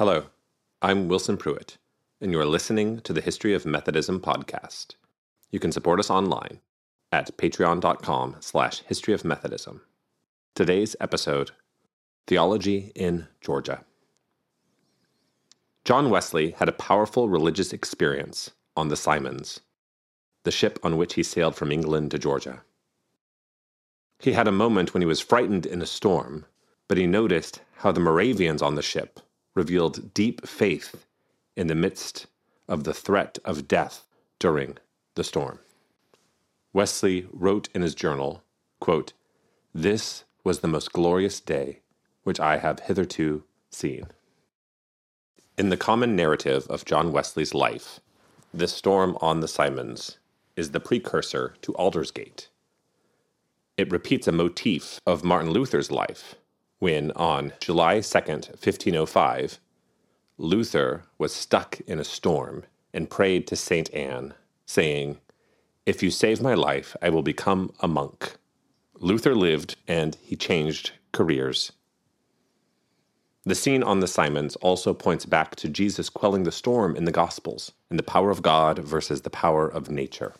Hello, I'm Wilson Pruitt, and you are listening to the History of Methodism podcast. You can support us online at patreon.com slash history of Methodism. Today's episode, Theology in Georgia. John Wesley had a powerful religious experience on the Simmonds, the ship on which he sailed from England to Georgia. He had a moment when he was frightened in a storm, but he noticed how the Moravians on the ship revealed deep faith in the midst of the threat of death during the storm. Wesley wrote in his journal, quote, This was the most glorious day which I have hitherto seen. In the common narrative of John Wesley's life, the storm on the Simmonds is the precursor to Aldersgate. It repeats a motif of Martin Luther's life when, on July 2nd, 1505, Luther was stuck in a storm and prayed to St. Anne, saying, If you save my life, I will become a monk. Luther lived and he changed careers. The scene on the Simmonds also points back to Jesus quelling the storm in the Gospels and the power of God versus the power of nature.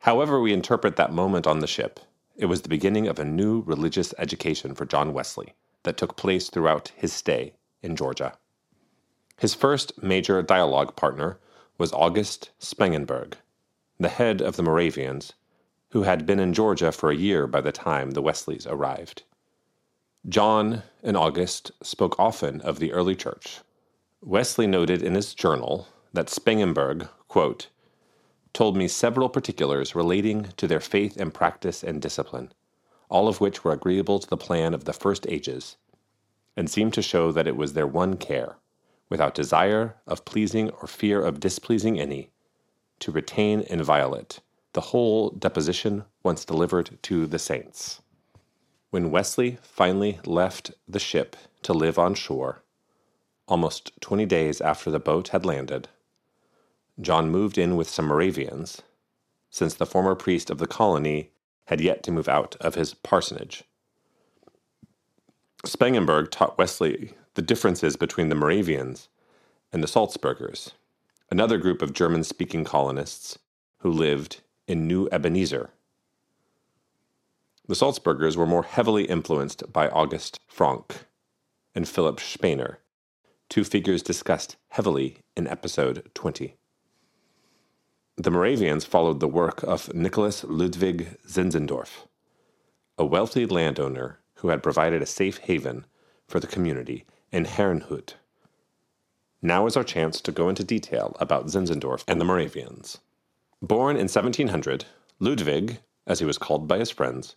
However, we interpret that moment on the ship, it was the beginning of a new religious education for John Wesley that took place throughout his stay in Georgia. His first major dialogue partner was August Spangenberg, the head of the Moravians, who had been in Georgia for a year by the time the Wesleys arrived. John and August spoke often of the early church. Wesley noted in his journal that Spangenberg, quote, told me several particulars relating to their faith and practice and discipline, all of which were agreeable to the plan of the first ages, and seemed to show that it was their one care, without desire of pleasing or fear of displeasing any, to retain inviolate the whole deposition once delivered to the saints. When Wesley finally left the ship to live on shore, almost twenty days after the boat had landed, John moved in with some Moravians, since the former priest of the colony had yet to move out of his parsonage. Spangenberg taught Wesley the differences between the Moravians and the Salzburgers, another group of German speaking colonists who lived in New Ebenezer the Salzburgers were more heavily influenced by August Francke and Philip Spener, two figures discussed heavily in episode 20. The Moravians followed the work of Nicholas Ludwig Zinzendorf, a wealthy landowner who had provided a safe haven for the community in Herrnhut. Now is our chance to go into detail about Zinzendorf and the Moravians. Born in 1700, Ludwig, as he was called by his friends,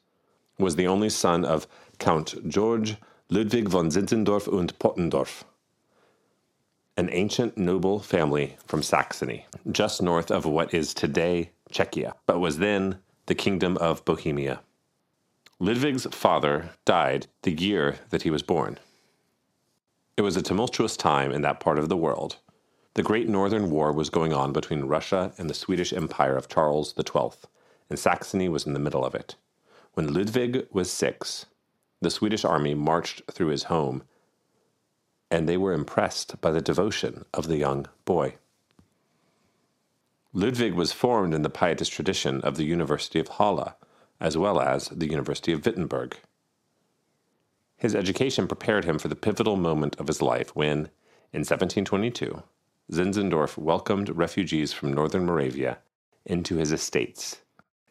was the only son of Count George Ludwig von Zinzendorf und Pottendorf, an ancient noble family from Saxony, just north of what is today Czechia, but was then the Kingdom of Bohemia. Ludwig's father died the year that he was born. It was a tumultuous time in that part of the world. The Great Northern War was going on between Russia and the Swedish Empire of Charles XII, and Saxony was in the middle of it. When Ludwig was six, the Swedish army marched through his home, and they were impressed by the devotion of the young boy. Ludwig was formed in the pietist tradition of the University of Halle, as well as the University of Wittenberg. His education prepared him for the pivotal moment of his life when, in 1722, Zinzendorf welcomed refugees from northern Moravia into his estates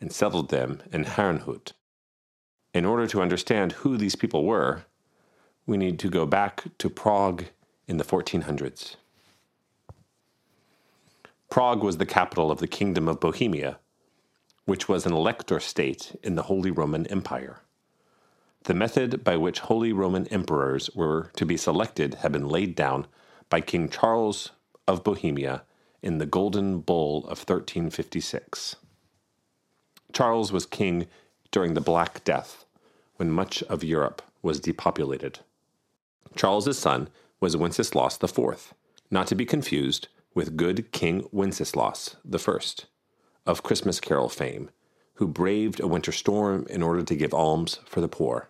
and settled them in Herrnhut, in order to understand who these people were, we need to go back to Prague in the 1400s. Prague was the capital of the Kingdom of Bohemia, which was an elector state in the Holy Roman Empire. The method by which Holy Roman emperors were to be selected had been laid down by King Charles of Bohemia in the Golden Bull of 1356. Charles was king during the Black Death, when much of Europe was depopulated. Charles's son was Wenceslaus IV, not to be confused with good King Wenceslaus I of Christmas Carol fame, who braved a winter storm in order to give alms for the poor.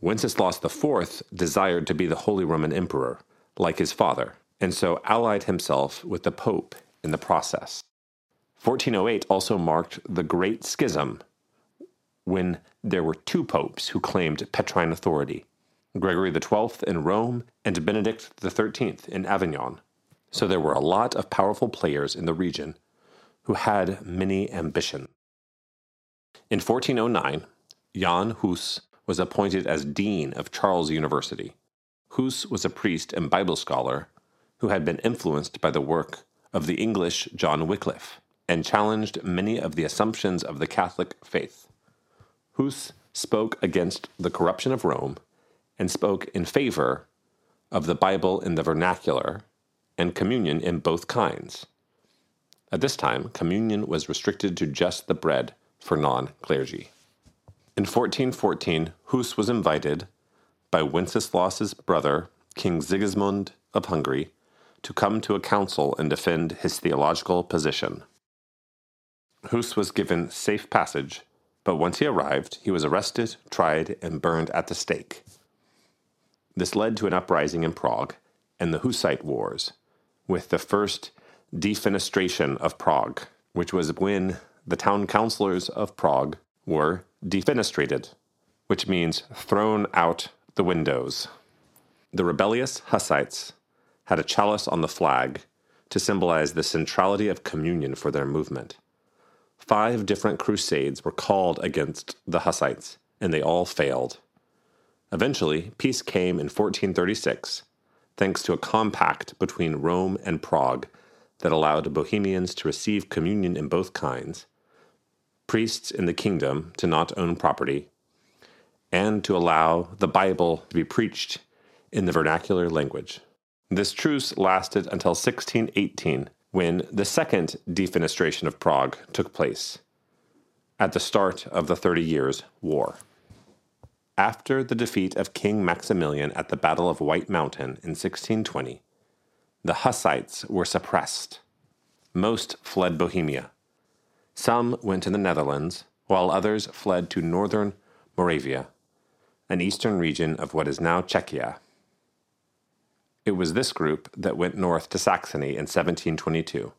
Wenceslaus IV desired to be the Holy Roman Emperor, like his father, and so allied himself with the Pope in the process. 1408 also marked the Great Schism, when there were two popes who claimed Petrine authority Gregory XII in Rome and Benedict XIII in Avignon. So there were a lot of powerful players in the region who had many ambitions. In 1409, Jan Hus was appointed as dean of Charles University. Hus was a priest and Bible scholar who had been influenced by the work of the English John Wycliffe and challenged many of the assumptions of the Catholic faith. Hus spoke against the corruption of Rome and spoke in favor of the Bible in the vernacular and communion in both kinds. At this time, communion was restricted to just the bread for non clergy. In 1414, Hus was invited by Wenceslaus's brother, King Sigismund of Hungary, to come to a council and defend his theological position. Hus was given safe passage, but once he arrived, he was arrested, tried, and burned at the stake. This led to an uprising in Prague and the Hussite Wars, with the first defenestration of Prague, which was when the town councillors of Prague were defenestrated, which means thrown out the windows. The rebellious Hussites had a chalice on the flag to symbolize the centrality of communion for their movement. Five different crusades were called against the Hussites, and they all failed. Eventually, peace came in 1436, thanks to a compact between Rome and Prague that allowed Bohemians to receive communion in both kinds, priests in the kingdom to not own property, and to allow the Bible to be preached in the vernacular language. This truce lasted until 1618, when the second defenestration of Prague took place, at the start of the Thirty Years' War. After the defeat of King Maximilian at the Battle of White Mountain in 1620, the Hussites were suppressed. Most fled Bohemia. Some went to the Netherlands, while others fled to northern Moravia, an eastern region of what is now Czechia. It was this group that went north to Saxony in 1722.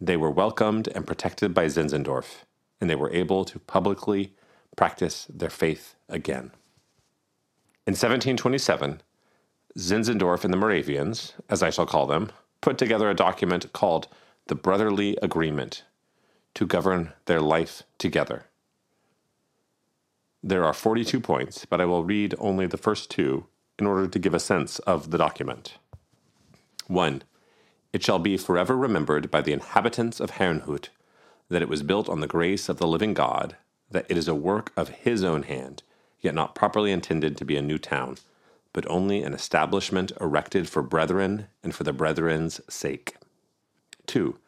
They were welcomed and protected by Zinzendorf, and they were able to publicly practice their faith again. In 1727, Zinzendorf and the Moravians, as I shall call them, put together a document called the Brotherly Agreement to govern their life together. There are 42 points, but I will read only the first two in order to give a sense of the document. 1. It shall be forever remembered by the inhabitants of Herrnhut that it was built on the grace of the living God that it is a work of his own hand, yet not properly intended to be a new town, but only an establishment erected for brethren and for the brethren's sake. 2.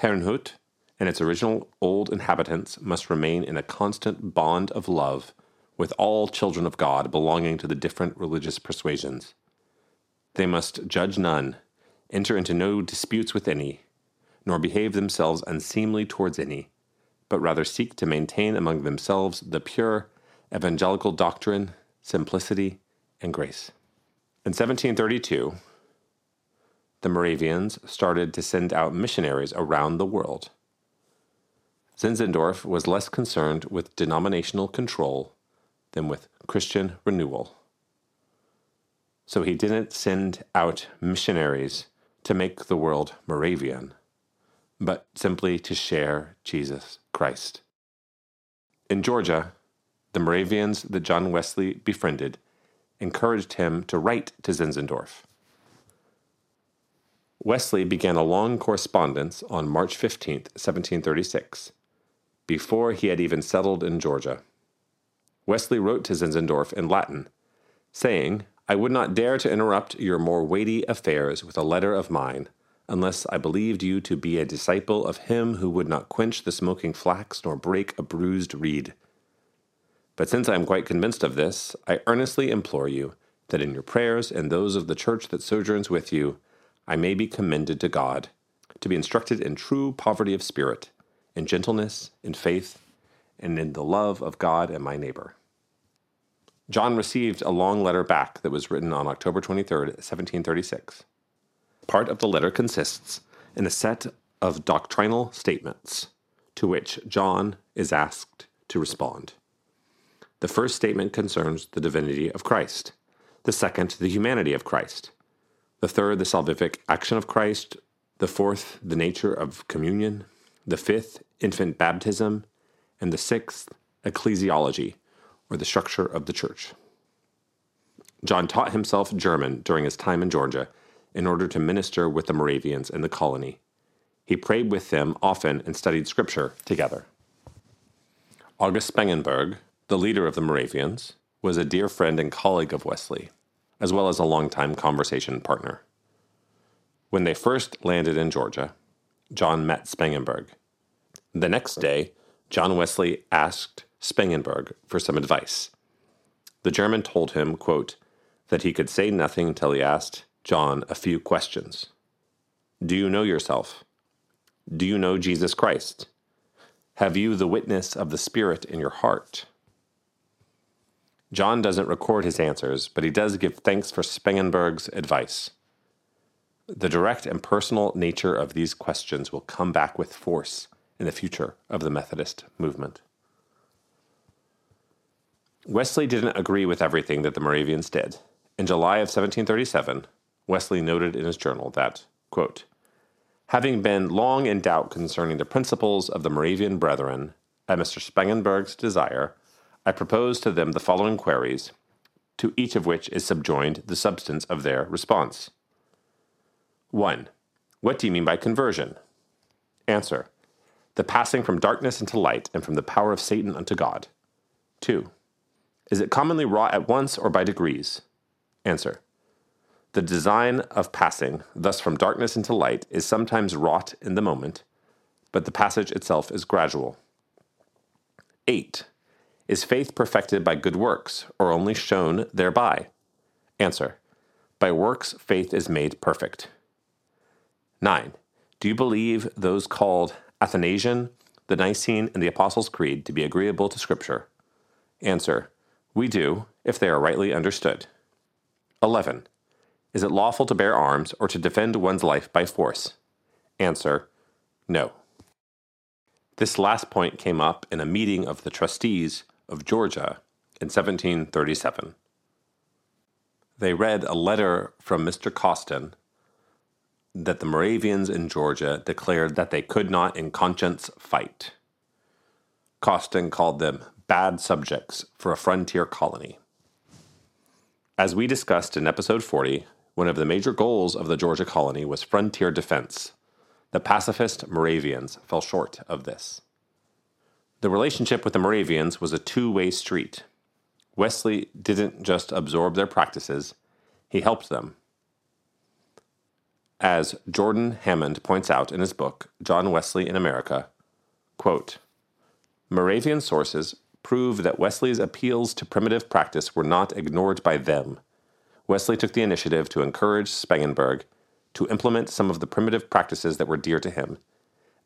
Herrnhut and its original old inhabitants must remain in a constant bond of love with all children of God belonging to the different religious persuasions. They must judge none, enter into no disputes with any, nor behave themselves unseemly towards any but rather seek to maintain among themselves the pure evangelical doctrine, simplicity, and grace. In 1732, the Moravians started to send out missionaries around the world. Zinzendorf was less concerned with denominational control than with Christian renewal. So he didn't send out missionaries to make the world Moravian, but simply to share Jesus Christ. In Georgia, the Moravians that John Wesley befriended encouraged him to write to Zinzendorf. Wesley began a long correspondence on March 15, 1736, before he had even settled in Georgia. Wesley wrote to Zinzendorf in Latin, saying, I would not dare to interrupt your more weighty affairs with a letter of mine unless I believed you to be a disciple of him who would not quench the smoking flax nor break a bruised reed. But since I am quite convinced of this, I earnestly implore you that in your prayers and those of the church that sojourns with you, I may be commended to God, to be instructed in true poverty of spirit, in gentleness, in faith, and in the love of God and my neighbor. John received a long letter back that was written on October 23, 1736. Part of the letter consists in a set of doctrinal statements to which John is asked to respond. The first statement concerns the divinity of Christ, the second, the humanity of Christ, the third, the salvific action of Christ, the fourth, the nature of communion, the fifth, infant baptism, and the sixth, ecclesiology, or the structure of the church. John taught himself German during his time in Georgia in order to minister with the Moravians in the colony. He prayed with them often and studied scripture together. August Spangenberg, the leader of the Moravians, was a dear friend and colleague of Wesley, as well as a longtime conversation partner. When they first landed in Georgia, John met Spangenberg. The next day, John Wesley asked Spangenberg for some advice. The German told him, quote, that he could say nothing until he asked John a few questions. Do you know yourself? Do you know Jesus Christ? Have you the witness of the Spirit in your heart? John doesn't record his answers, but he does give thanks for Spangenberg's advice. The direct and personal nature of these questions will come back with force in the future of the Methodist movement. Wesley didn't agree with everything that the Moravians did. In July of 1737, Wesley noted in his journal that, quote, Having been long in doubt concerning the principles of the Moravian brethren, at Mr. Spangenberg's desire, I propose to them the following queries, to each of which is subjoined the substance of their response. 1. What do you mean by conversion? Answer. The passing from darkness into light and from the power of Satan unto God. 2. Is it commonly wrought at once or by degrees? Answer. The design of passing, thus from darkness into light, is sometimes wrought in the moment, but the passage itself is gradual. 8. Is faith perfected by good works, or only shown thereby? Answer. By works, faith is made perfect. 9. Do you believe those called Athanasian, the Nicene, and the Apostles' Creed to be agreeable to Scripture? Answer. We do, if they are rightly understood. 11. Is it lawful to bear arms or to defend one's life by force? Answer No. This last point came up in a meeting of the trustees of Georgia in 1737. They read a letter from Mr. Causton that the Moravians in Georgia declared that they could not in conscience fight. Causton called them bad subjects for a frontier colony. As we discussed in episode 40, one of the major goals of the Georgia colony was frontier defense. The pacifist Moravians fell short of this. The relationship with the Moravians was a two way street. Wesley didn't just absorb their practices, he helped them. As Geordan Hammond points out in his book, John Wesley in America, quote, Moravian sources prove that Wesley's appeals to primitive practice were not ignored by them, Wesley took the initiative to encourage Spangenberg to implement some of the primitive practices that were dear to him.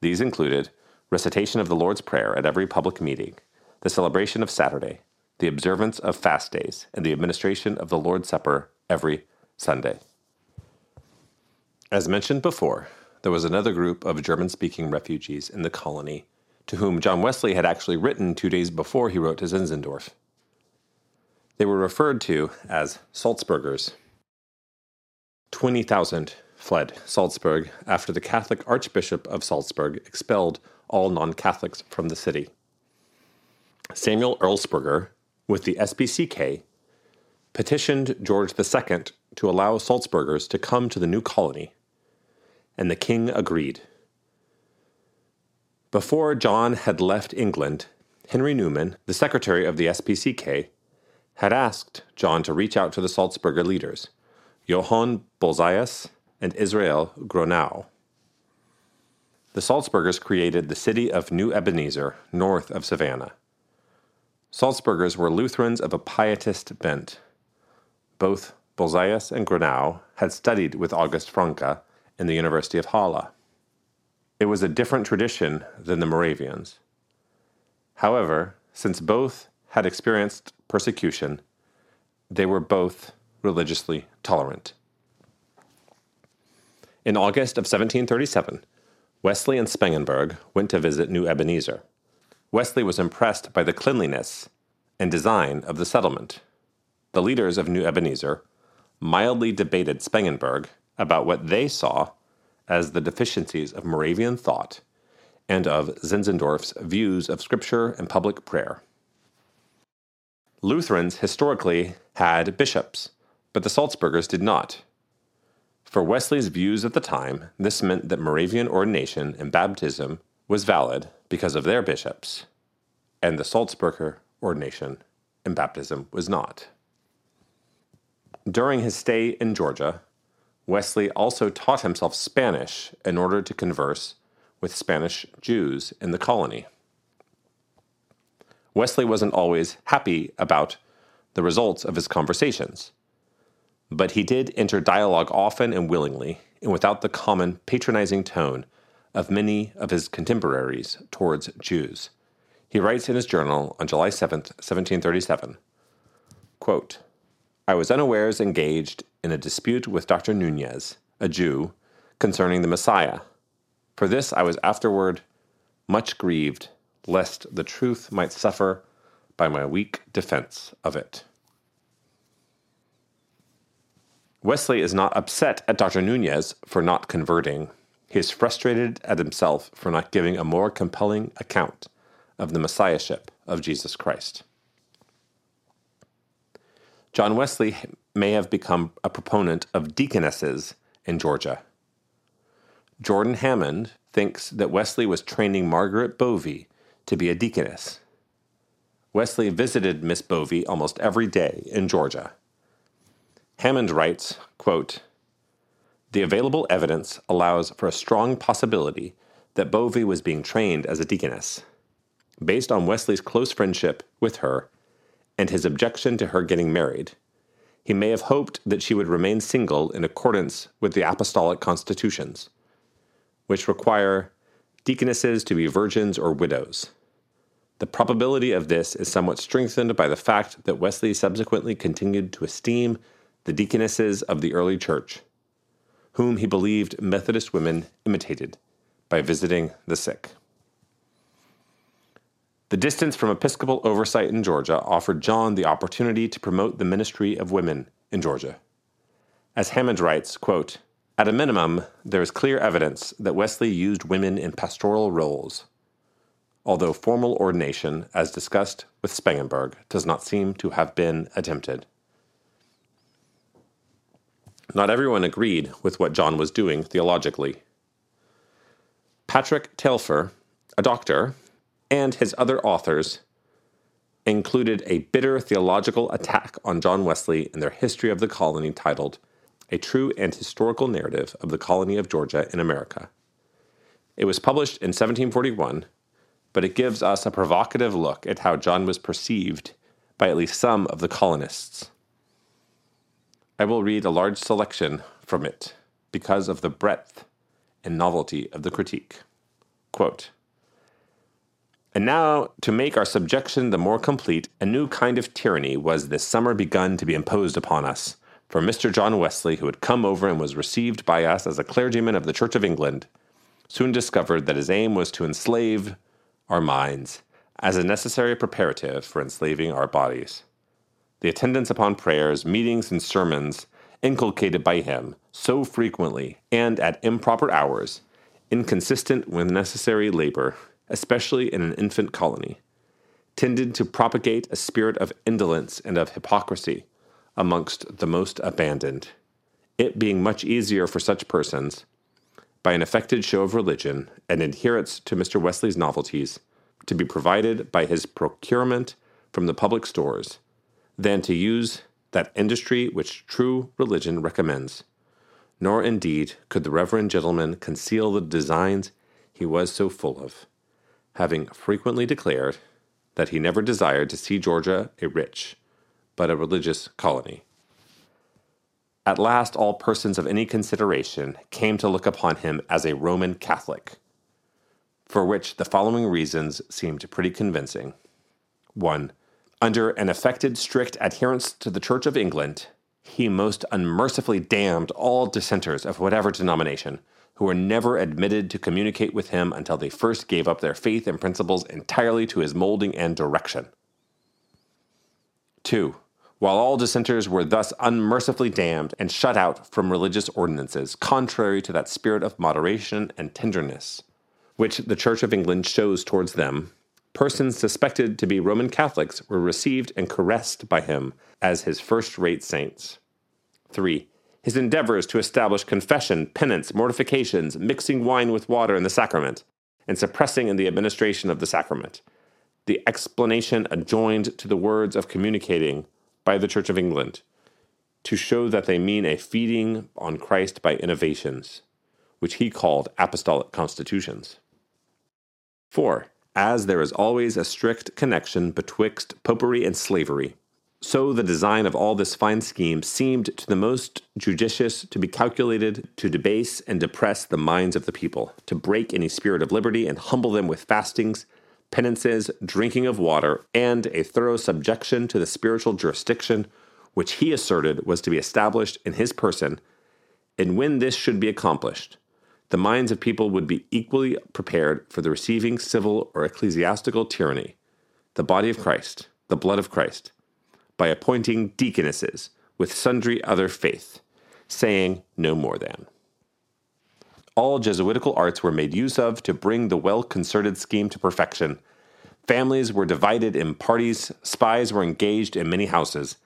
These included recitation of the Lord's Prayer at every public meeting, the celebration of Saturday, the observance of fast days, and the administration of the Lord's Supper every Sunday. As mentioned before, there was another group of German speaking refugees in the colony to whom John Wesley had actually written two days before he wrote to Zinzendorf. They were referred to as Salzburgers. 20,000 fled Salzburg after the Catholic Archbishop of Salzburg expelled all non Catholics from the city. Samuel Urlsperger, with the SPCK, petitioned George II to allow Salzburgers to come to the new colony, and the king agreed. Before John had left England, Henry Newman, the secretary of the SPCK, had asked John to reach out to the Salzburger leaders, Johann Bolzius and Israel Gronau. The Salzburgers created the city of New Ebenezer, north of Savannah. Salzburgers were Lutherans of a pietist bent. Both Bolzius and Gronau had studied with August Francke in the University of Halle. It was a different tradition than the Moravians. However, since both had experienced persecution, they were both religiously tolerant. In August of 1737, Wesley and Spangenberg went to visit New Ebenezer. Wesley was impressed by the cleanliness and design of the settlement. The leaders of New Ebenezer mildly debated Spangenberg about what they saw as the deficiencies of Moravian thought and of Zinzendorf's views of Scripture and public prayer. Lutherans historically had bishops, but the Salzburgers did not. For Wesley's views at the time, this meant that Moravian ordination and baptism was valid because of their bishops, and the Salzburger ordination and baptism was not. During his stay in Georgia, Wesley also taught himself Spanish in order to converse with Spanish Jews in the colony. Wesley wasn't always happy about the results of his conversations, but he did enter dialogue often and willingly, and without the common patronizing tone of many of his contemporaries towards Jews. He writes in his journal on July 7, 1737, quote, I was unawares engaged in a dispute with Dr. Nunez, a Jew, concerning the Messiah. For this I was afterward much grieved, lest the truth might suffer by my weak defense of it. Wesley is not upset at Dr. Nunez for not converting. He is frustrated at himself for not giving a more compelling account of the Messiahship of Jesus Christ. John Wesley may have become a proponent of deaconesses in Georgia. Geordan Hammond thinks that Wesley was training Margaret Bovey to be a deaconess. Wesley visited Miss Bovey almost every day in Georgia. Hammond writes, quote, The available evidence allows for a strong possibility that Bovey was being trained as a deaconess. Based on Wesley's close friendship with her and his objection to her getting married, he may have hoped that she would remain single in accordance with the apostolic constitutions, which require deaconesses to be virgins or widows. The probability of this is somewhat strengthened by the fact that Wesley subsequently continued to esteem the deaconesses of the early church, whom he believed Methodist women imitated by visiting the sick. The distance from episcopal oversight in Georgia offered John the opportunity to promote the ministry of women in Georgia. As Hammond writes, quote, At a minimum, there is clear evidence that Wesley used women in pastoral roles, although formal ordination, as discussed with Spangenberg, does not seem to have been attempted. Not everyone agreed with what John was doing theologically. Patrick Tailfer, a doctor, and his other authors included a bitter theological attack on John Wesley in their History of the Colony titled A True and Historical Narrative of the Colony of Georgia in America. It was published in 1741, but it gives us a provocative look at how John was perceived by at least some of the colonists. I will read a large selection from it because of the breadth and novelty of the critique. Quote, and now, to make our subjection the more complete, a new kind of tyranny was this summer begun to be imposed upon us. For Mr. John Wesley, who had come over and was received by us as a clergyman of the Church of England, soon discovered that his aim was to enslave our minds as a necessary preparative for enslaving our bodies the attendance upon prayers, meetings, and sermons inculcated by him so frequently and at improper hours, inconsistent with necessary labor, especially in an infant colony, tended to propagate a spirit of indolence and of hypocrisy amongst the most abandoned, it being much easier for such persons, by an affected show of religion and adherence to Mr. Wesley's novelties, to be provided by his procurement from the public stores than to use that industry which true religion recommends. Nor indeed could the reverend gentleman conceal the designs he was so full of, having frequently declared that he never desired to see Georgia a rich, but a religious colony. At last, all persons of any consideration came to look upon him as a Roman Catholic, for which the following reasons seemed pretty convincing. 1 Under an affected strict adherence to the Church of England, he most unmercifully damned all dissenters of whatever denomination, who were never admitted to communicate with him until they first gave up their faith and principles entirely to his molding and direction. 2. While all dissenters were thus unmercifully damned and shut out from religious ordinances, contrary to that spirit of moderation and tenderness which the Church of England shows towards them, persons suspected to be Roman Catholics were received and caressed by him as his first rate saints. 3. His endeavors to establish confession, penance, mortifications, mixing wine with water in the sacrament, and suppressing in the administration of the sacrament. The explanation adjoined to the words of communicating by the Church of England, to show that they mean a feeding on Christ by innovations, which he called apostolic constitutions. 4. As there is always a strict connection betwixt popery and slavery, so the design of all this fine scheme seemed to the most judicious to be calculated to debase and depress the minds of the people, to break any spirit of liberty and humble them with fastings, penances, drinking of water, and a thorough subjection to the spiritual jurisdiction which he asserted was to be established in his person. And when this should be accomplished, the minds of people would be equally prepared for the receiving civil or ecclesiastical tyranny, the body of Christ, the blood of Christ, by appointing deaconesses with sundry other faith, saying no more than. All Jesuitical arts were made use of to bring the well concerted scheme to perfection. Families were divided in parties, spies were engaged in many houses,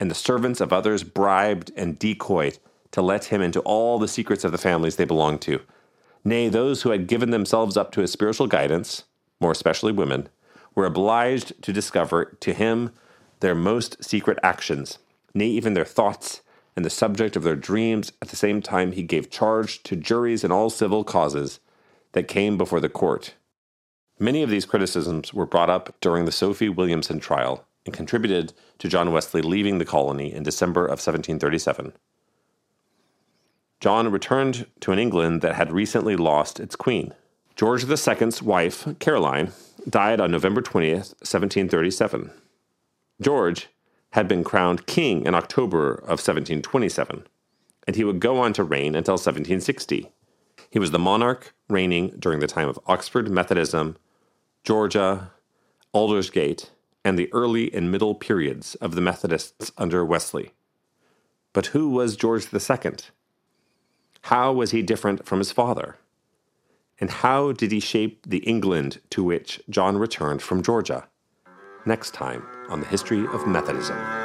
and the servants of others bribed and decoyed to let him into all the secrets of the families they belonged to. Nay, those who had given themselves up to his spiritual guidance, more especially women, were obliged to discover to him their most secret actions, nay, even their thoughts and the subject of their dreams. At the same time, he gave charge to juries in all civil causes that came before the court. Many of these criticisms were brought up during the Sophie Williamson trial and contributed to John Wesley leaving the colony in December of 1737. John returned to an England that had recently lost its queen. George II's wife, Caroline, died on November 20th, 1737. George had been crowned king in October of 1727, and he would go on to reign until 1760. He was the monarch reigning during the time of Oxford Methodism, Georgia, Aldersgate, and the early and middle periods of the Methodists under Wesley. But who was George II? How was he different from his father? And how did he shape the England to which John returned from Georgia? Next time on the History of Methodism.